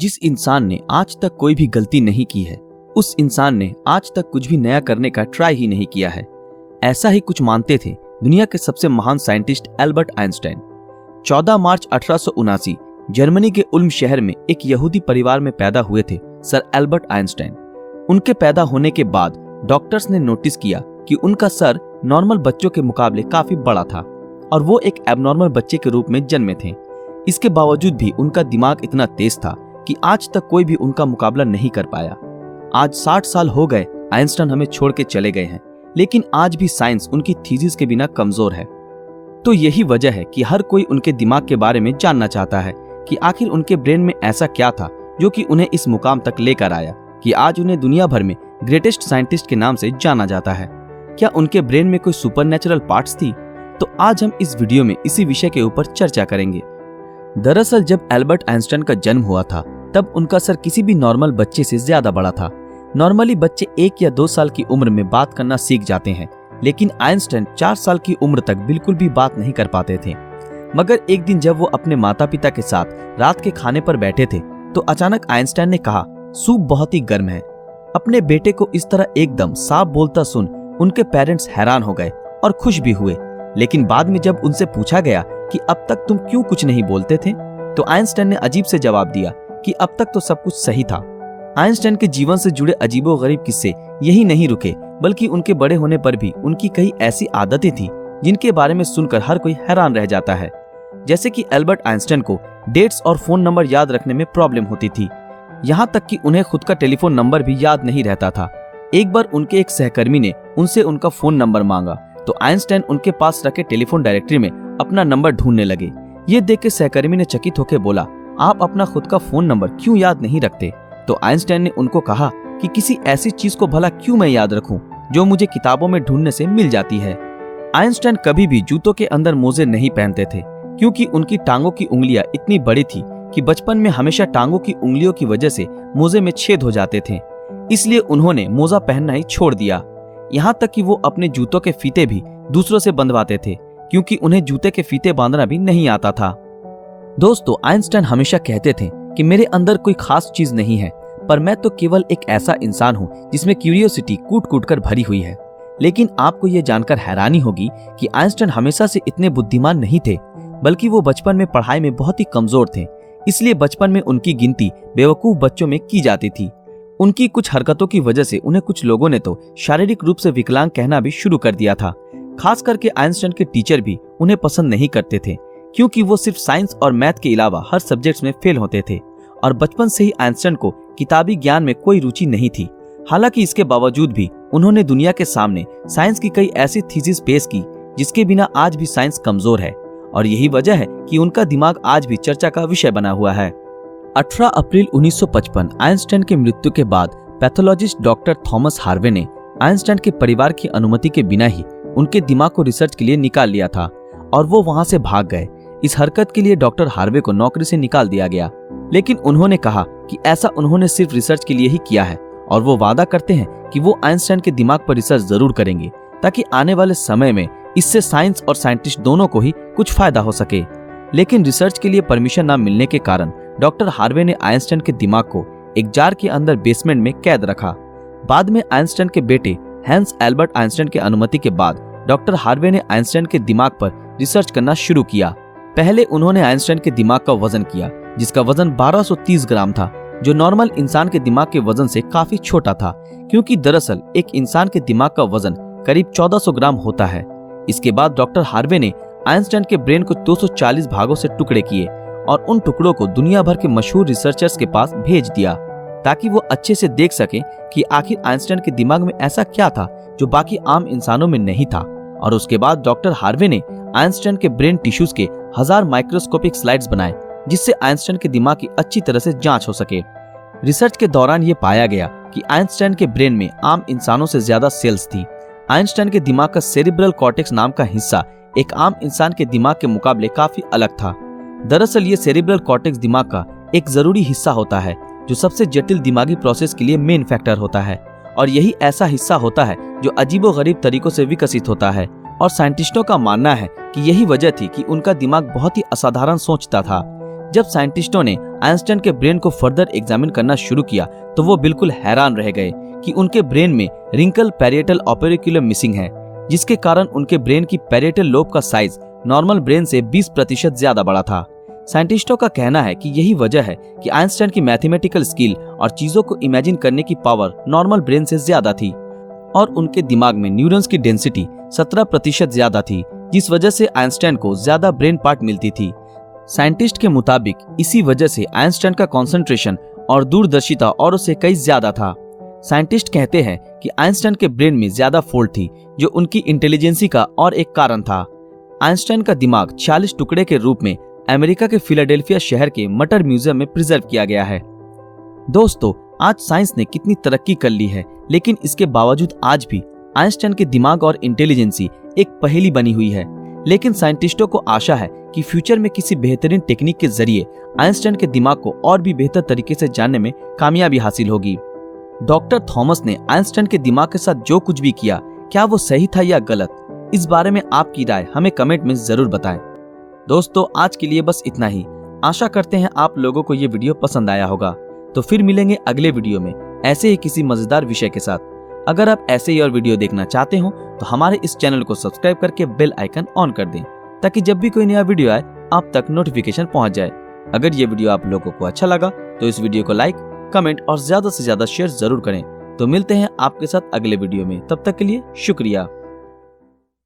जिस इंसान ने आज तक कोई भी गलती नहीं की है, उस इंसान ने आज तक कुछ भी नया करने का ट्राई ही नहीं किया है। ऐसा ही कुछ मानते थे दुनिया के सबसे महान साइंटिस्ट एल्बर्ट आइंस्टाइन 14 मार्च अठारह जर्मनी के उल्म शहर में एक यहूदी परिवार में पैदा हुए थे सर एल्बर्ट आइंस्टाइन उनके पैदा होने के बाद डॉक्टर्स ने नोटिस किया कि उनका सर नॉर्मल बच्चों के मुकाबले काफ़ी बड़ा था और वो एक एबनॉर्मल बच्चे के रूप में जन्मे थे। इसके बावजूद भी उनका दिमाग इतना तेज था कि आज तक कोई भी उनका मुकाबला नहीं कर पाया। आज 60 साल हो गए, आइंस्टाइन हमें छोड़ के चले गए हैं, लेकिन आज भी साइंस उनकी थीसिस के बिना कमज़ोर है। तो यही वजह है कि हर कोई उनके दिमाग के बारे में जानना चाहता है कि आखिर उनके ब्रेन में ऐसा क्या था जो कि उन्हें इस मुकाम तक लेकर आया कि आज उन्हें दुनिया भर में ग्रेटेस्ट साइंटिस्ट के नाम से जाना जाता है। क्या उनके ब्रेन में कोई सुपर नेचुरल पार्ट थी? तो आज हम इस वीडियो में इसी विषय के ऊपर चर्चा करेंगे। दरअसल जब एल्बर्ट आइंस्टाइन का जन्म हुआ था, तब उनका सर किसी भी नॉर्मल बच्चे से ज़्यादा बड़ा था। नॉर्मली बच्चे एक या दो साल की उम्र में बात करना सीख जाते हैं, लेकिन आइंस्टाइन चार साल की उम्र तक बिल्कुल भी बात नहीं कर पाते थे। मगर एक दिन जब वो अपने माता पिता के साथ रात के खाने पर बैठे थे तो अचानक आइंस्टाइन ने कहा, सूप बहुत ही गर्म है। अपने बेटे को इस तरह एकदम साफ़ बोलता सुन उनके पेरेंट्स हैरान हो गए और खुश भी हुए। लेकिन बाद में जब उनसे पूछा गया कि अब तक तुम क्यों कुछ नहीं बोलते थे? तो आइंस्टाइन ने अजीब से जवाब दिया कि अब तक तो सब कुछ सही था। आइंस्टाइन के जीवन से जुड़े अजीबो गरीब किस्से यही नहीं रुके, बल्कि उनके बड़े होने पर भी उनकी कई ऐसी आदतें थी, जिनके बारे में सुनकर हर कोई हैरान रह जाता है। जैसे कि एल्बर्ट आइंस्टाइन को डेट्स और फ़ोन नंबर याद रखने में प्रॉब्लम होती थी। यहाँ तक कि उन्हें खुद का टेलीफोन नंबर भी याद नहीं रहता था। एक बार उनके एक सहकर्मी ने उनसे उनका फ़ोन नंबर मांगा तो आइंस्टाइन उनके पास रखे टेलीफोन डायरेक्टरी में अपना नंबर ढूँढने लगे। ये देख के सहकर्मी ने चकित होकर बोला, आप अपना खुद का फ़ोन नंबर क्यों याद नहीं रखते? तो आइंस्टाइन ने उनको कहा कि किसी ऐसी चीज़ को भला क्यों मैं याद रखूँ, जो मुझे किताबों में ढूँढने से मिल जाती है। आइंस्टाइन कभी भी जूतों के अंदर मोजे नहीं पहनते थे, क्योंकि उनकी टांगों की उंगलियाँ इतनी बड़ी थी कि बचपन में हमेशा टांगों की उंगलियों की वजह से मोजे में छेद हो जाते थे। इसलिए उन्होंने मोजा पहनना ही छोड़ दिया। यहाँ तक कि वो अपने जूतों के फीते भी दूसरों से बंधवाते थे। क्योंकि उन्हें जूते के फीते बांधना भी नहीं आता था। दोस्तों, आइंस्टाइन हमेशा कहते थे कि मेरे अंदर कोई खास चीज़ नहीं है, पर मैं तो केवल एक ऐसा इंसान हूँ जिसमें क्यूरियोसिटी कूट कूट कर भरी हुई है। लेकिन आपको ये जानकर हैरानी होगी कि आइंस्टाइन हमेशा से इतने बुद्धिमान नहीं थे, बल्कि वो बचपन में पढ़ाई में बहुत ही कमज़ोर थे, इसलिए बचपन में उनकी गिनती बेवकूफ़ बच्चों में की जाती थी। उनकी कुछ हरकतों की वजह से उन्हें कुछ लोगों ने तो शारीरिक रूप से विकलांग कहना भी शुरू कर दिया था। खास करके आइंस्टाइन के टीचर भी उन्हें पसंद नहीं करते थे, क्योंकि वो सिर्फ़ साइंस और मैथ के अलावा हर सब्जेक्ट्स में फेल होते थे, और बचपन से ही आइंस्टाइन को किताबी ज्ञान में कोई रुचि नहीं थी। हालाँकि इसके बावजूद भी उन्होंने दुनिया के सामने साइंस की कई ऐसी थीसिस पेश की, जिसके बिना आज भी साइंस कमज़ोर है, और यही वजह है कि उनका दिमाग आज भी चर्चा का विषय बना हुआ है। 18 अप्रैल 1955 आइंस्टाइन की मृत्यु के बाद पैथोलॉजिस्ट डॉक्टर थॉमस हार्वे ने आइंस्टाइन के परिवार की अनुमति के बिना ही उनके दिमाग को रिसर्च के लिए निकाल लिया था और वो वहाँ से भाग गए। इस हरकत के लिए डॉक्टर हार्वे को नौकरी से निकाल दिया गया। लेकिन उन्होंने कहा कि ऐसा उन्होंने सिर्फ़ रिसर्च के लिए ही किया है और वो वादा करते हैं कि वो आइंस्टाइन के दिमाग पर रिसर्च ज़रूर करेंगे, ताकि आने वाले समय में इससे साइंस और साइंटिस्ट दोनों को ही कुछ फ़ायदा हो सके। लेकिन रिसर्च के लिए परमिशन न मिलने के कारण डॉक्टर हार्वे ने आइंस्टाइन के दिमाग को एक जार के अंदर बेसमेंट में कैद रखा। बाद में आइंस्टाइन के बेटे हैंस एल्बर्ट आइंस्टाइन की अनुमति के बाद डॉक्टर हार्वे ने आइंस्टाइन के दिमाग पर रिसर्च करना शुरू किया। पहले उन्होंने आइंस्टाइन के दिमाग का वज़न किया, जिसका वज़न 1230 ग्राम था, जो नॉर्मल इंसान के दिमाग के वज़न से काफ़ी छोटा था, क्योंकि दरअसल एक इंसान के दिमाग का वज़न करीब 1400 ग्राम होता है। इसके बाद डॉक्टर हार्वे ने आइंस्टाइन के ब्रेन को 240 भागों से टुकड़े किए और उन टुकड़ों को दुनिया भर के मशहूर रिसर्चर्स के पास भेज दिया। ताकि वो अच्छे से देख सके कि आखिर आइंस्टाइन के दिमाग में ऐसा क्या था जो बाकी आम इंसानों में नहीं था। और उसके बाद डॉक्टर हार्वे ने आइंस्टाइन के ब्रेन टिश्यूज के हज़ार माइक्रोस्कोपिक स्लाइड्स बनाए, जिससे आइंस्टाइन के दिमाग की अच्छी तरह से जाँच हो सके। रिसर्च के दौरान ये पाया गया कि आइंस्टाइन के ब्रेन में आम इंसानों से ज़्यादा सेल्स थी। आइंस्टाइन के दिमाग का सेरिब्रल कॉर्टेक्स नाम का हिस्सा एक आम इंसान के दिमाग के मुकाबले काफ़ी अलग था। दरअसल ये सेरिब्रल कॉर्टेक्स दिमाग का एक ज़रूरी हिस्सा होता है जो सबसे जटिल दिमागी प्रोसेस के लिए मेन फैक्टर होता है। और यही ऐसा हिस्सा होता है जो अजीबो गरीब तरीकों से विकसित होता है। और साइंटिस्टों का मानना है कि यही वजह थी कि उनका दिमाग बहुत ही असाधारण सोचता था। जब साइंटिस्टों ने आइंस्टाइन के ब्रेन को फर्दर एग्जामिन करना शुरू किया तो वो बिल्कुल हैरान रह गए कि उनके ब्रेन में रिंकल पेरिएटल ऑपेरिकुलम मिसिंग है, जिसके कारण उनके ब्रेन की पेरिएटल लोब का साइज़ नॉर्मल ब्रेन से 20 प्रतिशत ज़्यादा बड़ा था। साइंटिस्टों का कहना है कि यही वजह है कि आइंस्टाइन की मैथमेटिकल स्किल और चीज़ों को इमेजिन करने की पावर नॉर्मल ब्रेन से ज़्यादा थी और उनके दिमाग में न्यूरॉन्स की डेंसिटी 17 प्रतिशत ज़्यादा थी, जिस वजह से आइंस्टाइन को ज़्यादा ब्रेन पार्ट मिलती थी। साइंटिस्ट के मुताबिक, इसी वजह से आइंस्टाइन का कंसंट्रेशन और दूरदर्शिता और से कई ज़्यादा था। साइंटिस्ट कहते हैं कि आइंस्टाइन के ब्रेन में ज़्यादा फोल्ड थी, जो उनकी इंटेलिजेंसी का और एक कारण था। आइंस्टाइन का दिमाग 40 टुकड़े के रूप में अमेरिका के फिलाडेल्फिया शहर के मटर म्यूज़ियम में प्रिजर्व किया गया है। दोस्तों, आज साइंस ने कितनी तरक्की कर ली है, लेकिन इसके बावजूद आज भी आइंस्टाइन के दिमाग और इंटेलिजेंसी एक पहेली बनी हुई है। लेकिन साइंटिस्टों को आशा है कि फ्यूचर में किसी बेहतरीन टेक्निक के ज़रिए आइंस्टाइन के दिमाग को और भी बेहतर तरीके से जानने में कामयाबी हासिल होगी। डॉक्टर थॉमस ने आइंस्टाइन के दिमाग के साथ जो कुछ भी किया, क्या वो सही था या गलत, इस बारे में आपकी राय हमें कमेंट में ज़रूर बताएँ। दोस्तों, आज के लिए बस इतना ही। आशा करते हैं आप लोगों को ये वीडियो पसंद आया होगा। तो फिर मिलेंगे अगले वीडियो में, ऐसे ही किसी मज़ेदार विषय के साथ। अगर आप ऐसे ही और वीडियो देखना चाहते हो तो हमारे इस चैनल को सब्सक्राइब करके बेल आइकन ऑन कर दें, ताकि जब भी कोई नया वीडियो आए, आप तक नोटिफिकेशन पहुँच जाए। अगर ये वीडियो आप लोगों को अच्छा लगा तो इस वीडियो को लाइक, कमेंट और ज़्यादा से ज़्यादा शेयर ज़रूर करें। तो मिलते हैं आपके साथ अगले वीडियो में। तब तक के लिए शुक्रिया।